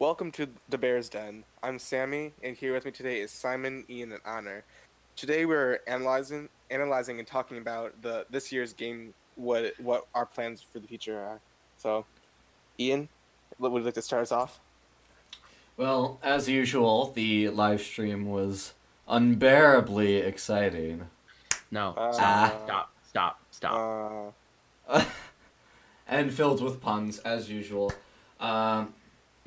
Welcome to the Bears Den. I'm Sammy, and here with me today is Simon, Ian, and Honor. Today we're analyzing, analyzing, and talking about the this year's game. What what our plans for the future are. So, Ian, would you like to start us off? Well, as usual, the live stream was unbearably exciting. No, Uh, stop, stop, stop, stop. Uh, and filled with puns, as usual. Um,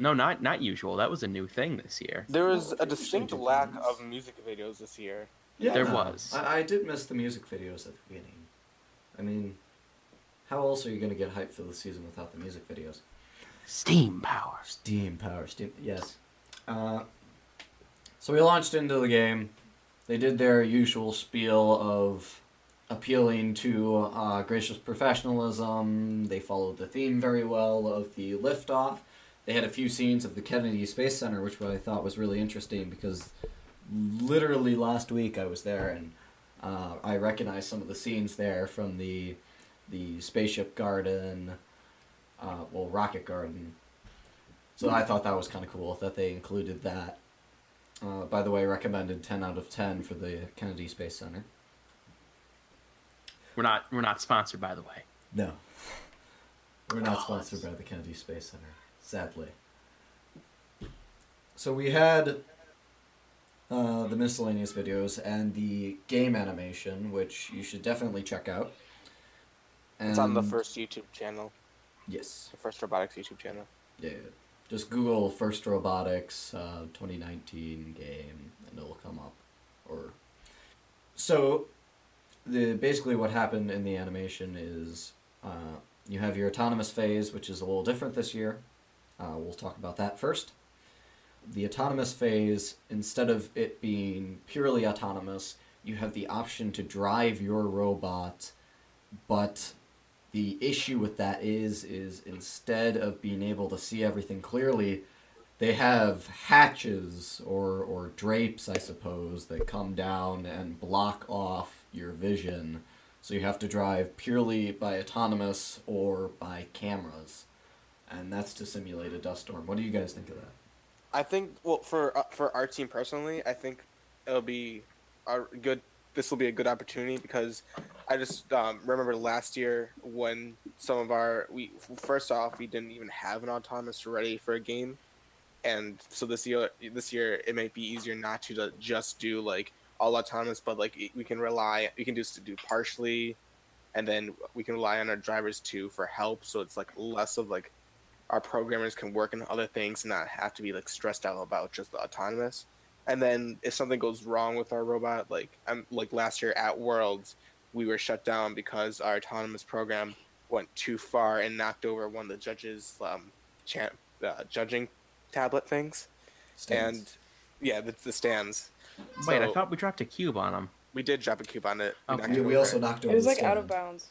no, not not usual. That was a new thing this year. there was a distinct lack of music videos this year. yeah, There was. I, I did miss the music videos at the beginning. I mean, how else are you going to get hyped for the season without the music videos? Steam power. Steam power, steam. Yes. Uh, so we launched into the game. They did their usual spiel of appealing to uh, gracious professionalism. They followed the theme very well of the liftoff. They had a few scenes of the Kennedy Space Center, which I thought was really interesting because literally last week I was there and uh, I recognized some of the scenes there from the the spaceship garden, uh, well, rocket garden. So I thought that was kind of cool that they included that. Uh, by the way, recommended 10 out of 10 for the Kennedy Space Center. We're not we're not sponsored, by the way. No. We're not Oh, sponsored by the Kennedy Space Center, sadly. So we had uh, the miscellaneous videos and the game animation, which you should definitely check out. It's on the first YouTube channel, Yes. the first robotics YouTube channel. Yeah. Just Google First Robotics uh, 2019 game and it'll come up. Or so the basically what happened in the animation is uh, you have your autonomous phase, which is a little different this year. Uh, we'll talk about that first. The autonomous phase, instead of it being purely autonomous, you have the option to drive your robot, but the issue with that is is instead of being able to see everything clearly they have hatches or or drapes i suppose that come down and block off your vision so you have to drive purely by autonomous or by cameras and that's to simulate a dust storm what do you guys think of that I think well for uh, for our team personally, I think it'll be a good. This will be a good opportunity because I just um, remember last year when some of our we first off we didn't even have an autonomous ready for a game, and so this year this year it might be easier not to, to just do like all autonomous, but like we can rely we can just do partially, and then we can rely on our drivers too for help. So it's like less of like our programmers can work on other things and not have to be like stressed out about just the autonomous. And then if something goes wrong with our robot, like I'm like last year at Worlds, we were shut down because our autonomous program went too far and knocked over one of the judges' um, champ, uh, judging tablet things. And yeah, the, the stands. Wait, I thought we dropped a cube on them. We did drop a cube on it. Okay. we, we also knocked over It was the like out of bounds.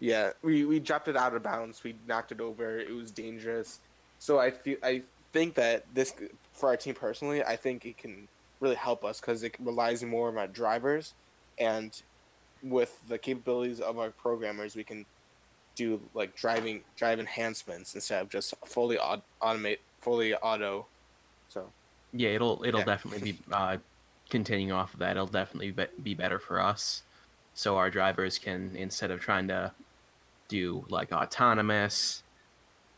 Yeah, we, we dropped it out of bounds. We knocked it over. It was dangerous. So I feel I think that this for our team personally, I think it can really help us because it relies more on our drivers, and with the capabilities of our programmers, we can do like driving drive enhancements instead of just fully aut- automate fully auto. So Yeah, it'll it'll Yeah. definitely be uh, continuing off of that. It'll definitely be, be better for us, so our drivers can instead of trying to do like autonomous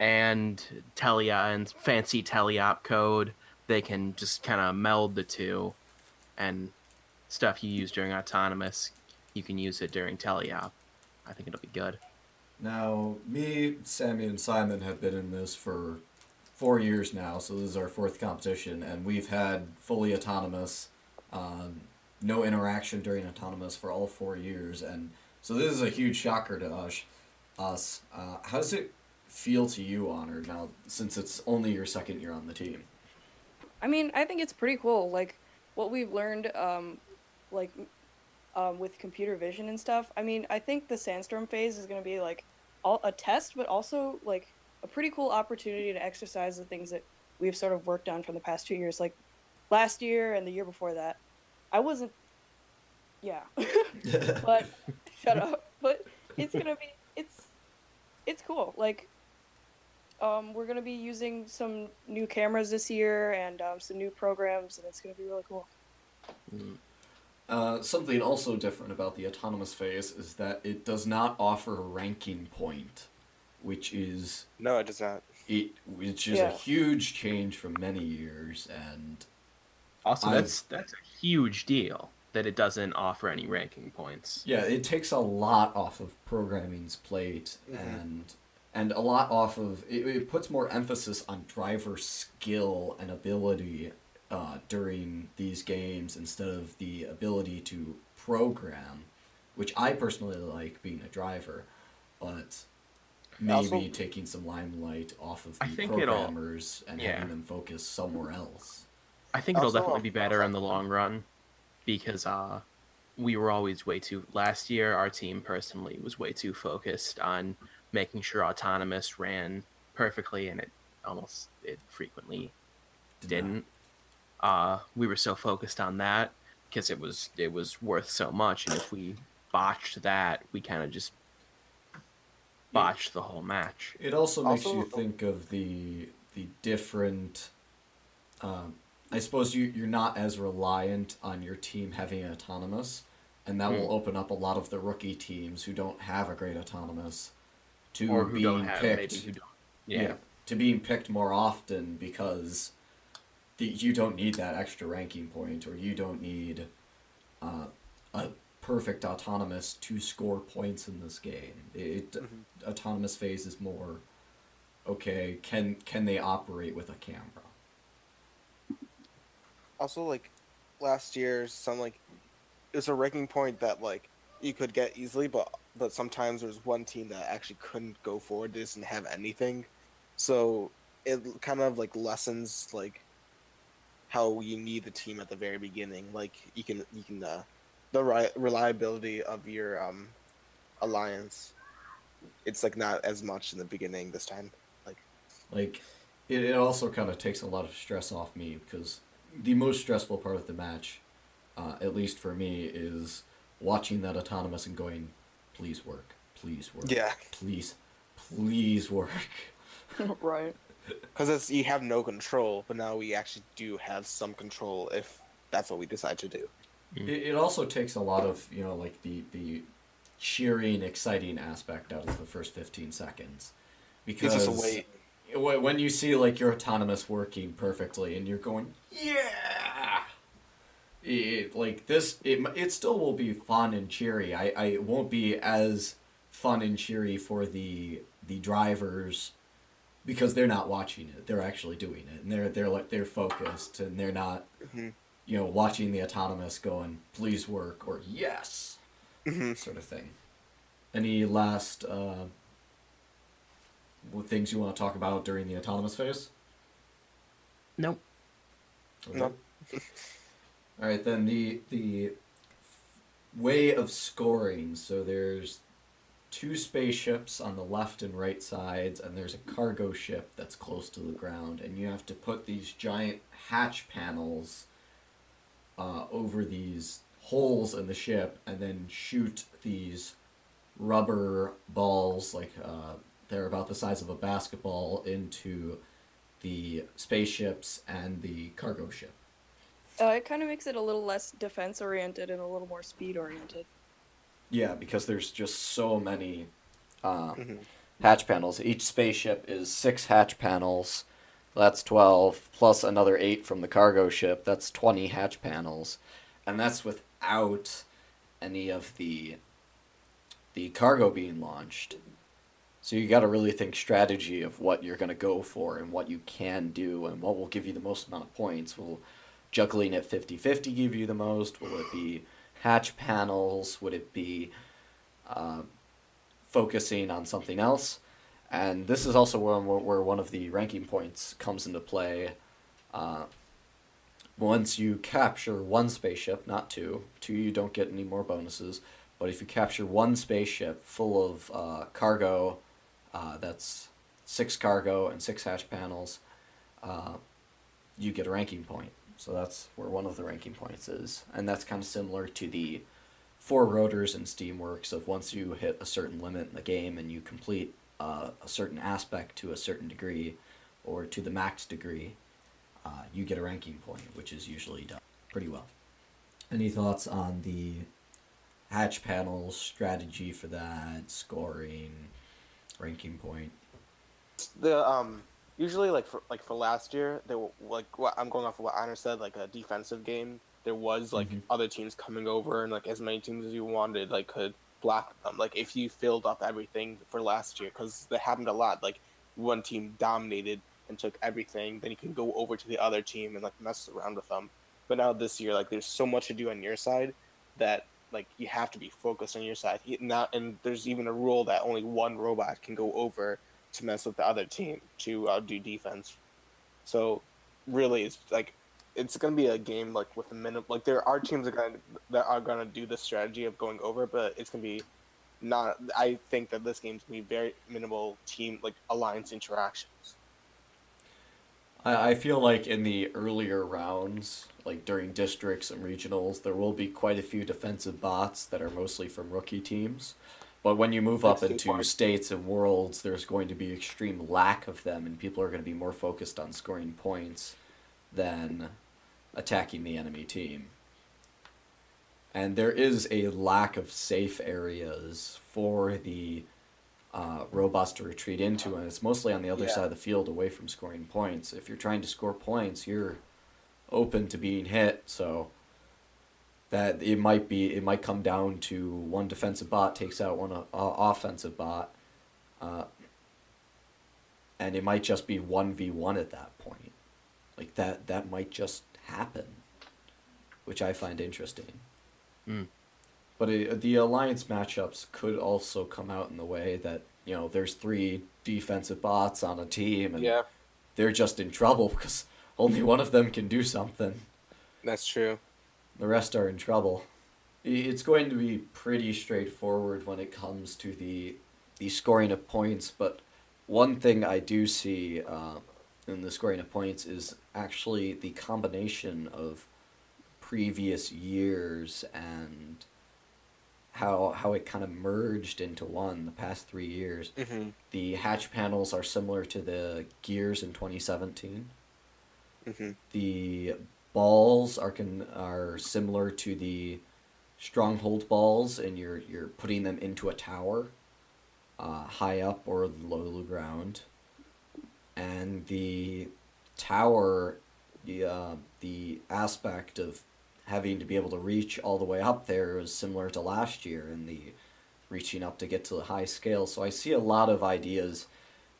and teleop and fancy teleop code, they can just kind of meld the two, and stuff you use during autonomous, you can use it during teleop. I think it'll be good. Now, me, Sammy, and Simon have been in this for four years now, so this is our fourth competition, and we've had fully autonomous, um, no interaction during autonomous for all four years, and so this is a huge shocker to us. Us, uh, how does it feel to you, Honor, now since it's only your second year on the team? I mean, I think it's pretty cool. Like what we've learned, um, like um, with computer vision and stuff. I mean, I think the sandstorm phase is going to be like all, a test, but also like a pretty cool opportunity to exercise the things that we've sort of worked on from the past two years. Like last year and the year before that, I wasn't. Yeah, but shut up. But it's gonna be it's it's cool. Like um, we're gonna be using some new cameras this year and um, some new programs, and it's gonna be really cool. Uh, something also different about the autonomous phase is that it does not offer a ranking point, which is No, it does not. it, which is Yeah. a huge change from many years, and Also, I've- that's that's a huge deal that it doesn't offer any ranking points. yeah, it takes a lot off of programming's plate, Mhm. and and a lot off of it, it puts more emphasis on driver skill and ability uh, during these games instead of the ability to program, which I personally like being a driver, but maybe Also- taking some limelight off of the I think it'll- programmers and yeah. having them focus somewhere else. I think it'll Also, definitely be better in the long run because uh, we were always way too. Last year, our team personally was way too focused on making sure autonomous ran perfectly, and it almost it frequently Did not. didn't. Uh, we were so focused on that because it was it was worth so much, and if we botched that, we kind of just botched the whole match. It also makes Also- you think of the the different. Um, I suppose you you're not as reliant on your team having an autonomous, and that Mm. will open up a lot of the rookie teams who don't have a great autonomous to or being have maybe picked. who don't. Yeah. to being picked more often because the, you don't need that extra ranking point, or you don't need uh, a perfect autonomous to score points in this game. It Mhm. autonomous phase is more okay. Can can they operate with a camera? Also, like last year, some like it was a ranking point that like you could get easily, but but sometimes there was one team that actually couldn't go forward, they just didn't have anything, so it kind of like lessens like how you need the team at the very beginning. Like you can you can uh, the ri- reliability of your um alliance. It's like not as much in the beginning this time. Like Like, it, it also kind of takes a lot of stress off me because the most stressful part of the match, uh, at least for me, is watching that autonomous and going, please work, please work, yeah, please, please work. right. because it's you have no control, but now we actually do have some control if that's what we decide to do. It, it also takes a lot of you know like the the cheering, exciting aspect out of the first fifteen seconds, because It's just a wait. wh- when you see like your autonomous working perfectly and you're going yeah it, like this it, it still will be fun and cheery I, I it won't be as fun and cheery for the the drivers because they're not watching it they're actually doing it and they're they're like they're focused and they're not Mhm. you know watching the autonomous going please work or yes Mhm. sort of thing any last uh, things you want to talk about during the autonomous phase? Nope. Okay. Nope. All right, then the the way of scoring. So there's two spaceships on the left and right sides, and there's a cargo ship that's close to the ground, and you have to put these giant hatch panels uh, over these holes in the ship, and then shoot these rubber balls, like uh, they're about the size of a basketball, into the spaceships and the cargo ship. Uh, it kind of makes it a little less defense oriented and a little more speed oriented. Yeah, because there's just so many uh, Mhm. hatch panels. Each spaceship is six hatch panels. That's 12, plus another 8 from the cargo ship. That's 20 hatch panels. And that's without any of the the cargo being launched. So you got to really think strategy of what you're going to go for and what you can do and what will give you the most amount of points. Will juggling at 50-50 give you the most? Will it be hatch panels? Would it be uh, focusing on something else? And this is also where, where one of the ranking points comes into play. Uh, once you capture one spaceship, not two, two you don't get any more bonuses, but if you capture one spaceship full of uh, cargo, uh, that's six cargo and six hatch panels, uh, you get a ranking point. So that's where one of the ranking points is. And that's kind of similar to the four rotors in Steamworks of once you hit a certain limit in the game and you complete uh, a certain aspect to a certain degree or to the max degree, uh, you get a ranking point, which is usually done pretty well. Any thoughts on the hatch panels, strategy for that, scoring, ranking point? The um usually like for like for last year, they were like what I'm going off of what Honor said, like a defensive game. There was like Mhm. other teams coming over and like as many teams as you wanted like could block them. Like if you filled up everything for last year, because that happened a lot. Like one team dominated and took everything, then you can go over to the other team and like mess around with them. But now this year, like there's so much to do on your side that like you have to be focused on your side. Not and there's even a rule that only one robot can go over to mess with the other team to uh, do defense. So really, it's like it's gonna be a game like with a minimum. Like there are teams that are gonna that are gonna do this strategy of going over, but it's gonna be not. I think that this game's gonna be very minimal team like alliance interactions. I, I feel like in the earlier rounds, like during districts and regionals, there will be quite a few defensive bots that are mostly from rookie teams. But when you move up into states and worlds, there's going to be extreme lack of them, and people are going to be more focused on scoring points than attacking the enemy team. And there is a lack of safe areas for the uh, robots to retreat into, and it's mostly on the other Yeah. side of the field, away from scoring points. If you're trying to score points, you're open to being hit. So that it might be, it might come down to one defensive bot takes out one uh, offensive bot, uh, and it might just be one v one at that point. Like that, that might just happen, which I find interesting. Mm. But it, the alliance matchups could also come out in the way that you know there's three defensive bots on a team, and Yeah, they're just in trouble because only one of them can do something. that's true. The rest are in trouble. It's going to be pretty straightforward when it comes to the the scoring of points, but one thing I do see uh, in the scoring of points is actually the combination of previous years and how how it kind of merged into one the past three years. hmm The hatch panels are similar to the gears in 2017 hmm the balls are con- are similar to the stronghold balls, and you're you're putting them into a tower, uh, high up or low to the ground, and the tower, the uh, the aspect of having to be able to reach all the way up there is similar to last year, in the reaching up to get to the high scale. So I see a lot of ideas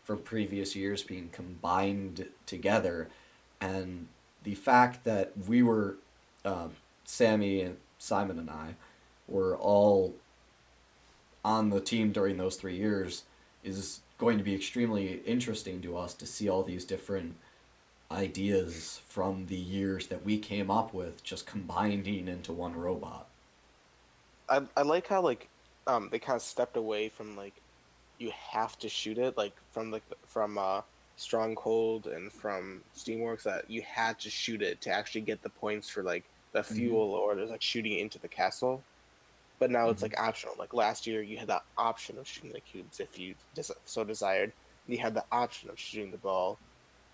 from previous years being combined together and the fact that we were um, Sammy and Simon and I were all on the team during those three years is going to be extremely interesting to us to see all these different ideas from the years that we came up with just combining into one robot. I I like how like um they kind of stepped away from like you have to shoot it like from like from uh Stronghold and from Steamworks that you had to shoot it to actually get the points for like the fuel or there's like shooting into the castle. But now it's Mhm. like optional. Like last year, you had the option of shooting the cubes if you so desired. You had the option of shooting the ball,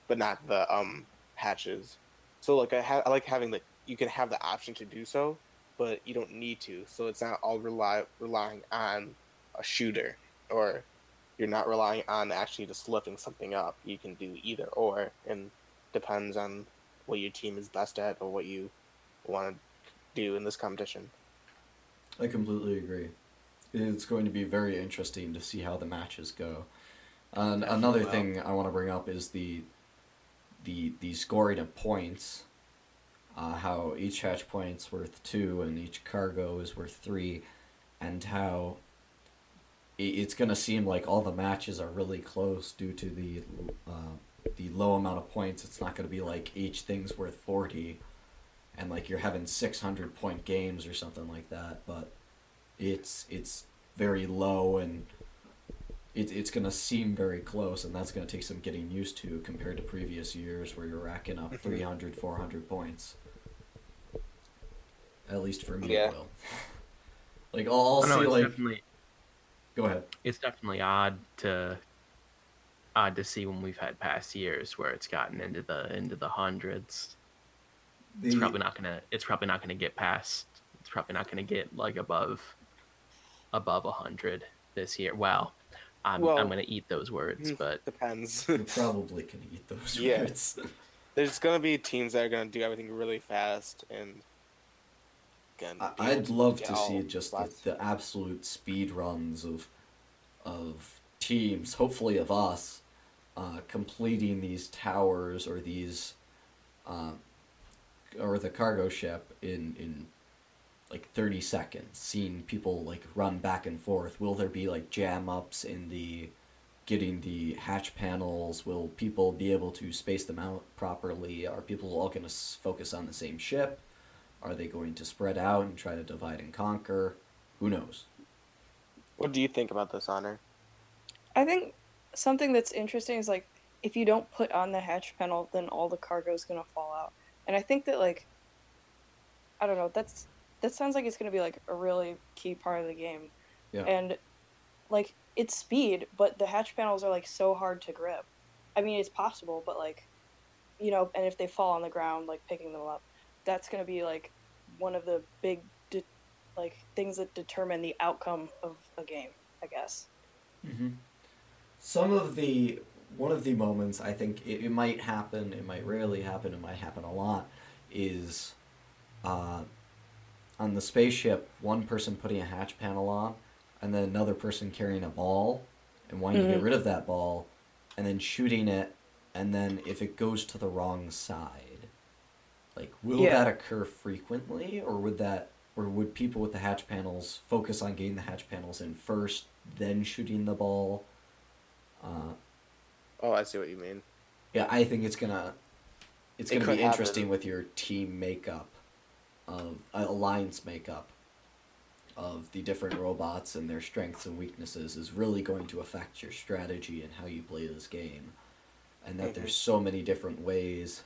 but not the um hatches. So like I, ha- I like having like you can have the option to do so, but you don't need to. So it's not all rely relying on a shooter, or you're not relying on actually just lifting something up. You can do either or, and depends on what your team is best at or what you want to do in this competition. I completely agree. It's going to be very interesting to see how the matches go. And Definitely another will. thing I want to bring up is the the the scoring of points. Uh, how each hatch point's worth two and each cargo is worth three, and how it's gonna seem like all the matches are really close due to the uh, the low amount of points. It's not gonna be like each thing's worth forty, and like you're having six hundred point games or something like that. But it's it's very low and it, it's going to seem very close and that's going to take some getting used to compared to previous years where you're racking up Mhm. 300 400 points at least for me Yeah. it will like i'll, I'll Oh, see it's like definitely go ahead it's definitely odd to odd to see when we've had past years where it's gotten into the into the hundreds. The, It's probably not gonna. It's probably not gonna get past. It's probably not gonna get like above, above a hundred this year. Well, I'm Well- I'm gonna eat those words, but Depends. You're probably gonna eat those Yeah. words. There's gonna be teams that are gonna do everything really fast and. gonna I, I'd love to see just the, the absolute speed runs of of teams, hopefully of us, uh, completing these towers or these uh, or the cargo ship in in like 30 seconds seeing people like run back and forth. Will there be like jam ups in the getting the hatch panels? Will people be able to space them out properly? Are people all going to focus on the same ship? Are they going to spread out and try to divide and conquer? Who knows? What do you think about this honor? I think something that's interesting is like if you don't put on the hatch panel, then all the cargo is gonna fall out. And I think that like I don't know, that's that sounds like it's gonna be like a really key part of the game. Yeah. And like it's speed, but the hatch panels are like so hard to grip. I mean it's possible, but like you know, and if they fall on the ground, like picking them up, that's gonna be like one of the big de- like things that determine the outcome of a game, I guess. Mm-hmm. Some of the one of the moments I think it, it might happen, it might rarely happen, it might happen a lot, is uh, on the spaceship, one person putting a hatch panel on, and then another person carrying a ball and wanting to get Mhm. rid of that ball, and then shooting it, and then if it goes to the wrong side, like will Yeah. that occur frequently, or would that, or would people with the hatch panels focus on getting the hatch panels in first, then shooting the ball? Uh, Oh, I see what you mean. yeah, I think it's gonna it's It gonna could be happen. interesting with your team makeup of uh, alliance makeup of the different robots and their strengths and weaknesses is really going to affect your strategy and how you play this game. And that Mhm. there's so many different ways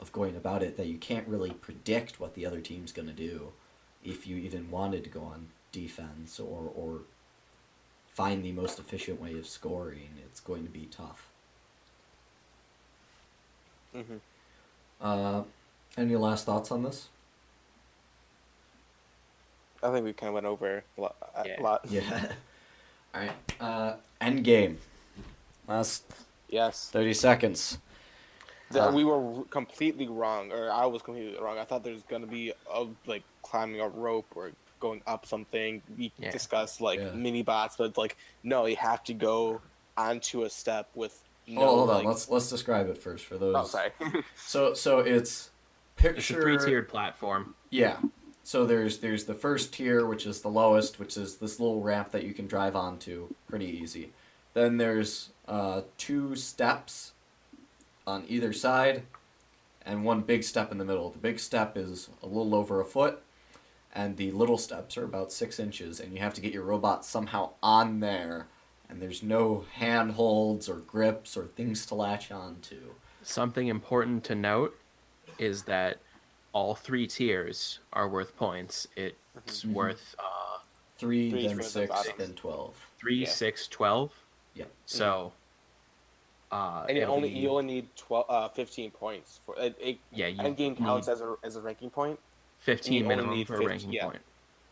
of going about it that you can't really predict what the other team's going to do if you even wanted to go on defense or or find the most efficient way of scoring. It's going to be tough. hmm Uh, any last thoughts on this? I think we kind of went over a lot. A Yeah. lot. Yeah. All right. Uh, end game. Last Yes. thirty seconds. That Uh, we were completely wrong, or I was completely wrong. I thought there's gonna be a, like climbing a rope or going up something. We Yeah. discussed like Yeah. mini bots, but like no, you have to go onto a step with no. oh, hold on. like- Let's let's describe it first for those. Oh, sorry. So so it's picture it's a three-tiered platform. Yeah. So there's there's the first tier, which is the lowest, which is this little ramp that you can drive onto, pretty easy. Then there's uh, two steps on either side, and one big step in the middle. The big step is a little over a foot, and the little steps are about six inches, and you have to get your robot somehow on there. And there's no handholds or grips or things to latch on to. Something important to note is that all three tiers are worth points. It's Mhm. worth uh, Three, Three then for the six, bottom. then twelve. three, Yeah. six, twelve. Yep. So, uh, and you it'll only be- you only need 12, uh, 15 points for it. it yeah, you end game need counts as a as a ranking point. fifteen minimum need for a ranking yeah. point.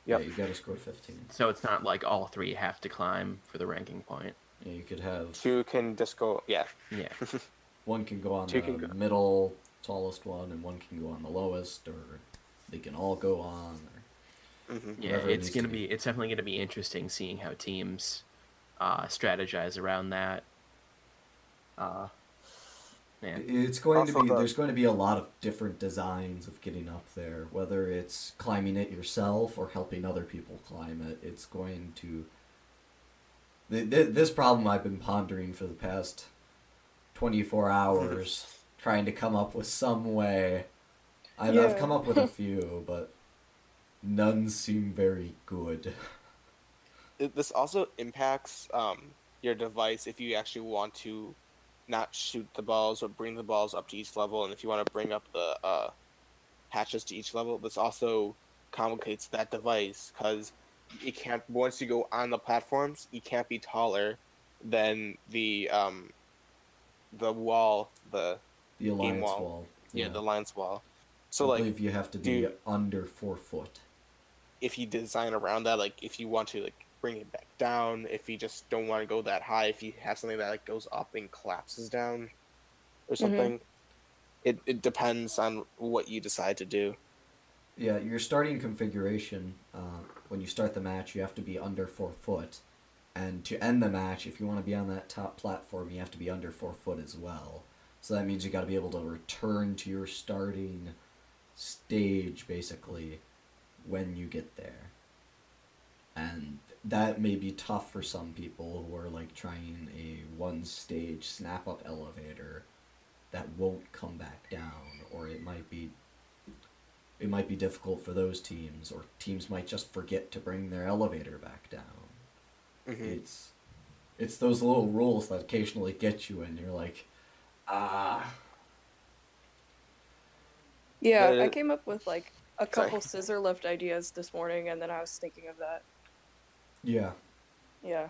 Yep. Yeah, you gotta score fifteen. So it's not like all three have to climb for the ranking point. Yeah, you could have Two can just go. Yeah. Yeah, one can go on Two the can go- middle tallest one, and one can go on the lowest, or they can all go on. Or... hmm yeah. Whatever it It's gonna to be. be. It's definitely gonna be interesting seeing how teams uh, strategize around that. Uh, man, It's going to be the- there's going to be a lot of different designs of getting up there, whether it's climbing it yourself or helping other people climb it. It's going to th- th- this problem I've been pondering for the past 24 hours trying to come up with some way. I've, I've come up with a few, but none seem very good. It- This also impacts um, your device if you actually want to not shoot the balls or bring the balls up to each level, and if you want to bring up the uh, hatches to each level. This also complicates that device because it can't. Once you go on the platforms, you can't be taller than the um, the wall, the The alliance wall. wall. yeah, the alliance wall. So I like believe you have to be do- under four foot. if you design around that, like if you want to like bring it back down, if you just don't want to go that high, if you have something that like goes up and collapses down or something, it it depends on what you decide to do. Yeah, your starting configuration, uh, when you start the match, you have to be under four foot. And to end the match, if you want to be on that top platform, you have to be under four foot as well. So that means you got to be able to return to your starting stage, basically, when you get there. And that may be tough for some people who are like trying a one stage snap up elevator that won't come back down, or it might be it might be difficult for those teams, or teams might just forget to bring their elevator back down. Mhm. It's it's those little rules that occasionally get you, and you're like, ah, Yeah, But I came up with like a Sorry. couple scissor lift ideas this morning, and then I was thinking of that. yeah. Yeah.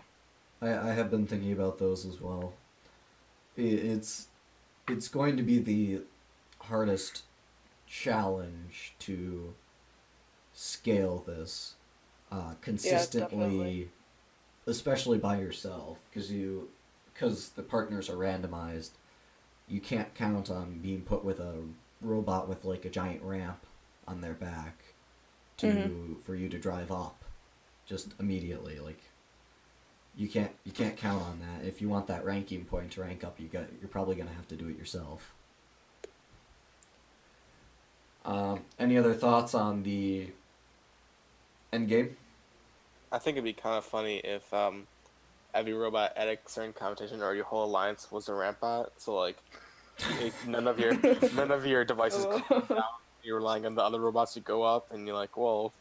I, I have been thinking about those as well. I it's it's going to be the hardest challenge to scale this uh, consistently, definitely. especially by yourself, because you because the partners are randomized. You can't count on being put with a robot with like a giant ramp on their back to Mhm. for you to drive up just immediately like you can't you can't count on that. If you want that ranking point to rank up, you got you're probably gonna have to do it yourself. Um, any other thoughts on the end game? I think it'd be kind of funny if um, every robot at a certain competition or your whole alliance was a ramp bot. So like, it- none of your none of your devices Oh. down. You're relying on the other robots to go up, and you're like, well,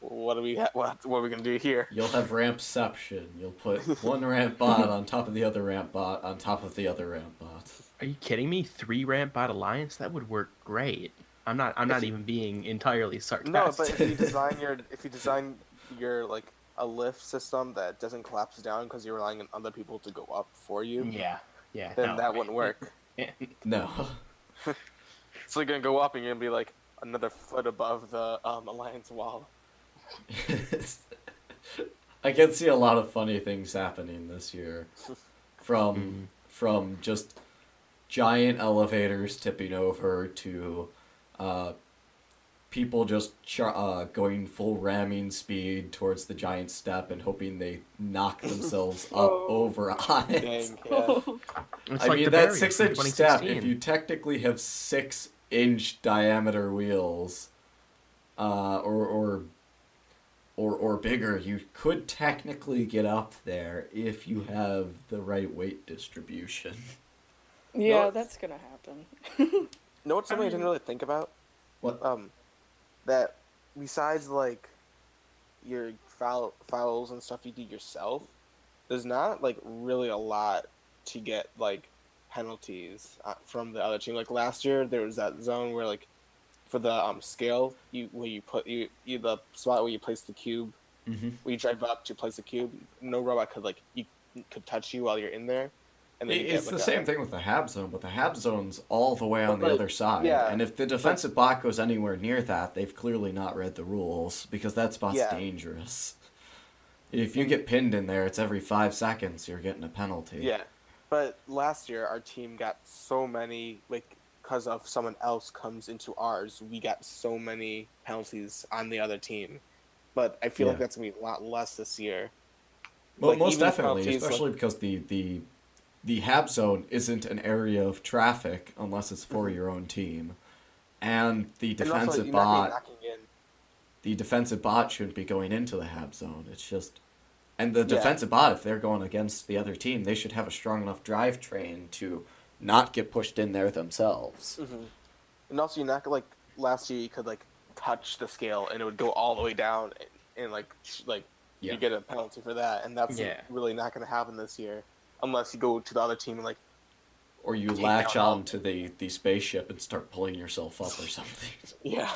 what do we ha- what what are we gonna do here? You'll have rampception. You'll put one ramp bot on top of the other ramp bot on top of the other ramp bot. Are you kidding me? Three ramp bot alliance? That would work great. I'm not. I'm If not you- even being entirely sarcastic. No, but if you design your if you design your like a lift system that doesn't collapse down because you're relying on other people to go up for you, yeah, yeah. then no. that wouldn't work. No. So you're gonna go up and you're gonna be like another foot above the um, alliance wall. I can see a lot of funny things happening this year, from Mhm. from just giant elevators tipping over to uh, people just char- uh, going full ramming speed towards the giant step and hoping they knock themselves up Oh. over on it. Dang, yeah. It's I like mean the that six inch step. If you technically have six inch diameter wheels, uh, or or or or bigger, you could technically get up there if you have the right weight distribution. yeah, No, that's gonna happen. You know what something I, I didn't really think about? What? Um, that besides like your foul fouls and stuff you do yourself, there's not like really a lot to get like penalties uh, from the other team. Like last year, there was that zone where like for the um scale, you where you put you you the spot where you place the cube, Mm-hmm. where you drive up to place the cube. No robot could like you could touch you while you're in there. It's the same thing with the Hab zone, but the Hab zone's all the way on But, the like, other side. yeah. And if the defensive bot goes anywhere near that, they've clearly not read the rules because that spot's Yeah. dangerous. If you get pinned in there, it's every five seconds you're getting a penalty. Yeah, but last year our team got so many like because of someone else comes into ours. We got so many penalties on the other team, but I feel like that's gonna be a lot less this year. Well, Like, most definitely, penalties, like- especially because the the the Hab zone isn't an area of traffic unless it's for your own team, and the And also, defensive you're not really bot the defensive bot shouldn't be going into the Hab zone. It's just and the Yeah. defensive bot, if they're going against the other team, they should have a strong enough drivetrain to not get pushed in there themselves. Mhm. And also, you're not like last year. You could like touch the scale and it would go all the way down, and, and like sh- like Yeah. you get a penalty for that, and that's Yeah. really not gonna happen this year unless you go to the other team and like Or you latch down all- on to the, the spaceship and start pulling yourself up or something. yeah.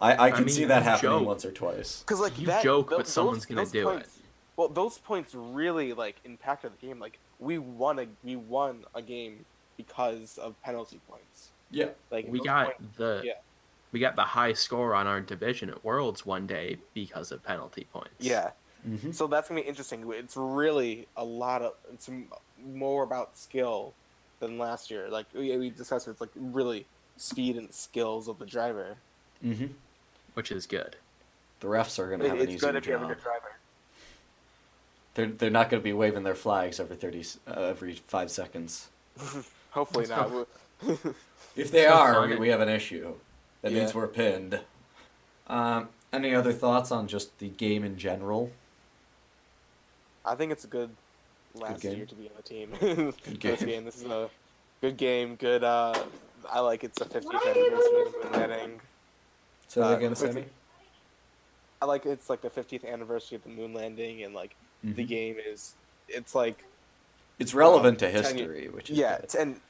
I, I I can mean, see that happening joke. once or twice. Because like You that, joke, tho- but someone's gonna those do it. Well, those points really like impacted the game. Like we won a we won a game because of penalty points. Yeah. Like we got points- the yeah. we got the high score on our division at Worlds one day because of penalty points. yeah. Mm-hmm. So that's gonna be interesting. It's really a lot of it's more about skill than last year. Like we, we discussed, it's like really speed and skills of the driver. Mm-hmm. which is good. The refs are going to It- have an it's easier good if you have a job. good driver. They're they're not going to be waving their flags every thirty uh, every five seconds. Hopefully not. If they So are, we, we have an issue. That means we're pinned. Um, any other thoughts on just the game in general? I think it's a good last game. year to be on the team. good game. This game. This is a good game. Good. Uh, I like it's a 50th anniversary of the landing. Say that Uh, again, the Sammy. 50 I like it's like the 50th anniversary of the moon landing, and like the Mhm. game is, it's like It's relevant to um, ten history, which is yeah, good. and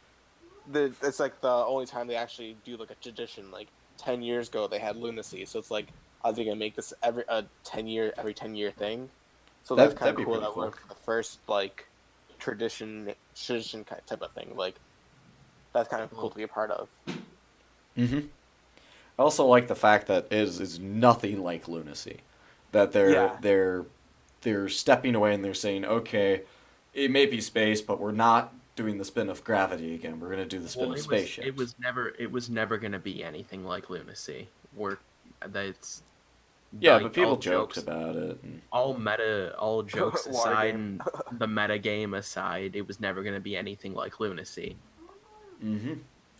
the it's like the only time they actually do like a tradition. Like ten years ago, they had lunacy, so it's like are they gonna make this every a ten year every ten year thing? So That- that's kind of cool. That cool. went for the first like tradition tradition ki- type of thing. Like that's kind of cool to be a part of. Mm-hmm. I also like the fact that it is, is nothing like lunacy. That they're Yeah. they're they're stepping away and they're saying, okay, it may be space, but we're not doing the spin of gravity again. We're gonna do the spin Well, of it was, spaceships. it was never it was never going to be anything like lunacy. We're that's yeah, like, but people joked jokes, about it. All meta all jokes aside and the meta game aside, it was never going to be anything like lunacy. Mm-hmm.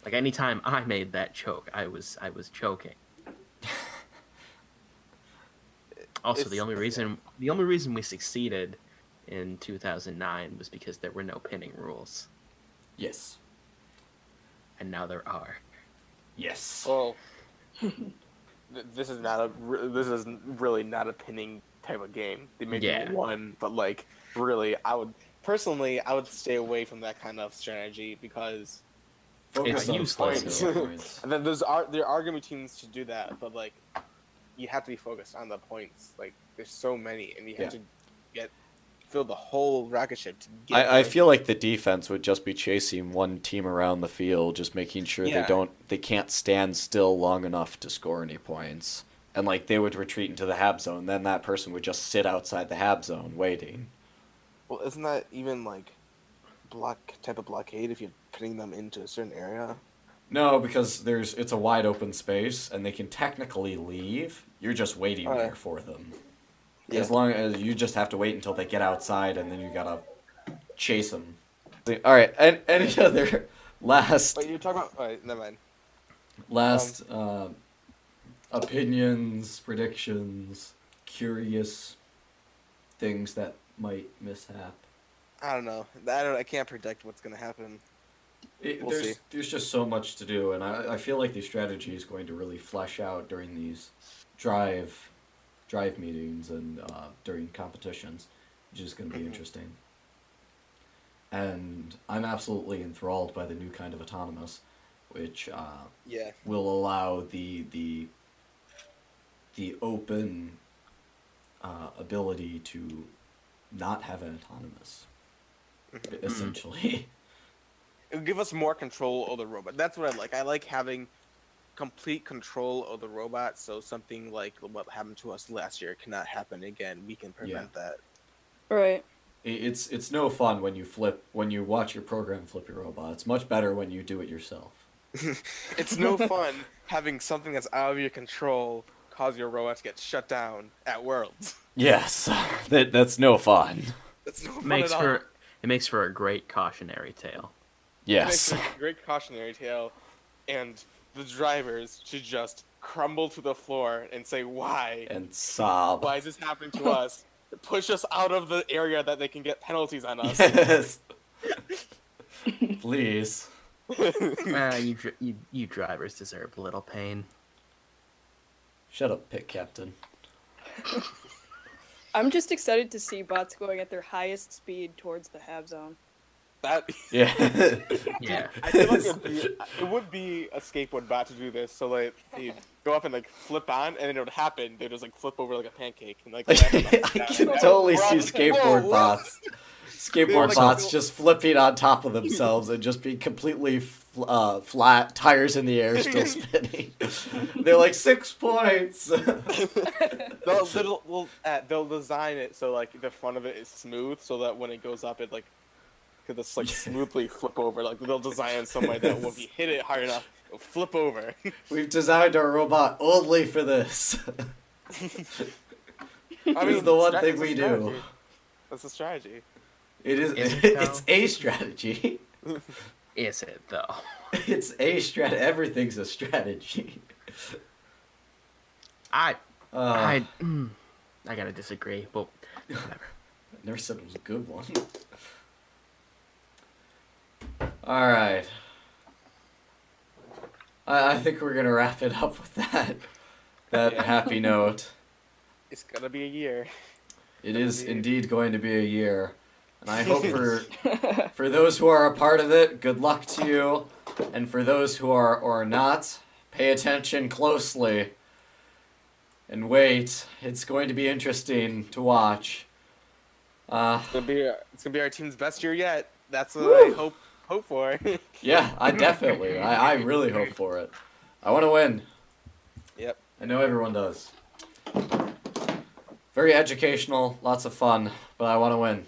Like anytime I made that joke, I was I was choking. Also, the only reason the only reason we succeeded in 2009 was because there were no pinning rules, Yes. and now there are. Yes. Well, th- this is not a this is really not a pinning type of game. They may Yeah. be one, but like really, I would personally I would stay away from that kind of strategy because Focus It's on useless. points. and then there's are there are gonna be teams to do that, but like you have to be focused on the points. Like there's so many, and you have Yeah. to get fill the whole rocket ship to get. I, I feel like the defense would just be chasing one team around the field, just making sure Yeah. they don't they can't stand still long enough to score any points. And like they would retreat into the hab zone, then that person would just sit outside the hab zone waiting. Well, isn't that even like block type of blockade if you're putting them into a certain area? No, because there's it's a wide open space and they can technically leave. You're just waiting yeah. there for them. Yeah. As long as you just have to wait until they get outside and then you gotta chase them. All right, and any other last Wait, you're talking about? Oh, never mind. last uh, opinions, predictions, curious things that might mishap. I don't know. I don't. I can't predict what's gonna happen. It, We'll there's see. there's just so much to do, and I, I feel like the strategy is going to really flesh out during these drive drive meetings and uh, during competitions, which is going to be Mhm. interesting. And I'm absolutely enthralled by the new kind of autonomous, which uh, Yeah. will allow the the the open uh, ability to not have an autonomous, Mhm. essentially. It'll give us more control over the robot. That's what I like. I like having complete control of the robot. So something like what happened to us last year cannot happen again. We can prevent that. Right. It's it's no fun when you flip when you watch your program flip your robot. It's much better when you do it yourself. it's no fun having something that's out of your control cause your robot to get shut down at Worlds. Yes, that that's no fun. That's no It fun makes at all. for it makes for a great cautionary tale. It Yes, makes a great cautionary tale, and the drivers should just crumble to the floor and say, "Why? and sob. Why is this happening to us? Push us out of the area that they can get penalties on us." Yes. Please. Ah, you, you you drivers deserve a little pain. Shut up, pit captain. I'm just excited to see bots going at their highest speed towards the hab zone. That Yeah. Yeah. I feel like it'd be, it would be a skateboard bot to do this. So like you go up and like flip on, and then it would happen. They would just like flip over like a pancake and like. I land on the can ground. totally see skateboard bots skateboard like- bots just flipping on top of themselves and just being completely fl- uh, flat, tires in the air, still spinning. They're like six points. they'll, they'll, they'll, uh, they'll design it so like the front of it is smooth, so that when it goes up, it like could just like smoothly flip over. Like they'll design it some way that when you hit it hard enough, it'll flip over. We've designed our robot only for this. I It's the one stra- thing we do. strategy. That's a strategy. It is. Is it, it's a strategy. Is it though? It's a strat. Everything's a strategy. I Uh, I mm, I gotta disagree, but whatever. Never said it was a good one. All right. I, I think we're gonna wrap it up with that. That Yeah. happy note. It's gonna be a year. It is Indeed. going to be a year, and I hope for for those who are a part of it, good luck to you, and for those who are or not, pay attention closely. And wait, it's going to be interesting to watch. Uh, It's gonna be it's gonna be our team's best year yet. That's what Woo! I hope hope for. Yeah, I definitely. I, I really hope for it. I want to win. Yep. I know everyone does. Very educational, lots of fun, but I want to win.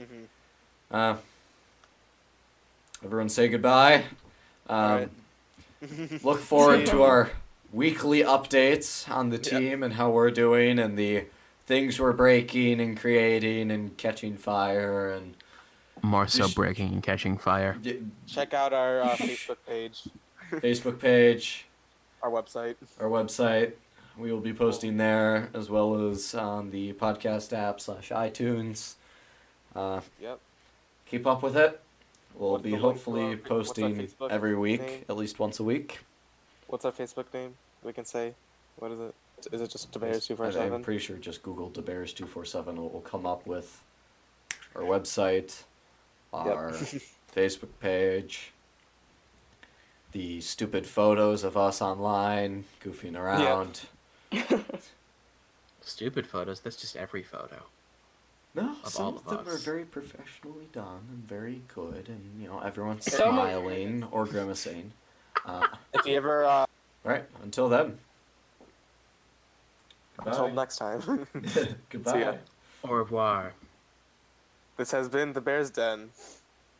Mm-hmm. Uh, everyone say goodbye. Um, Alright. Look forward to our weekly updates on the Yep. team and how we're doing and the things we're breaking and creating and catching fire and More so breaking and catching fire. Check out our uh, Facebook page, Facebook page. our website. our website. We will be posting there as well as on the podcast app slash iTunes. Uh, Yep. keep up with it. We'll What's be the link hopefully our- what's posting every week, name? at least once a week. What's our Facebook name? We can say. What is it? Is it just Da Bears two four I- I'm pretty sure just Google Da Bears two four seven will come up with our website, our Facebook page, the stupid photos of us online goofing around. Stupid photos. That's just every photo. No, of some all of, of them are very professionally done and very good, and you know everyone's smiling or grimacing. Uh, If you ever uh, all right, until then. until next time. Goodbye. ya. Au revoir. This has been the Bears Den.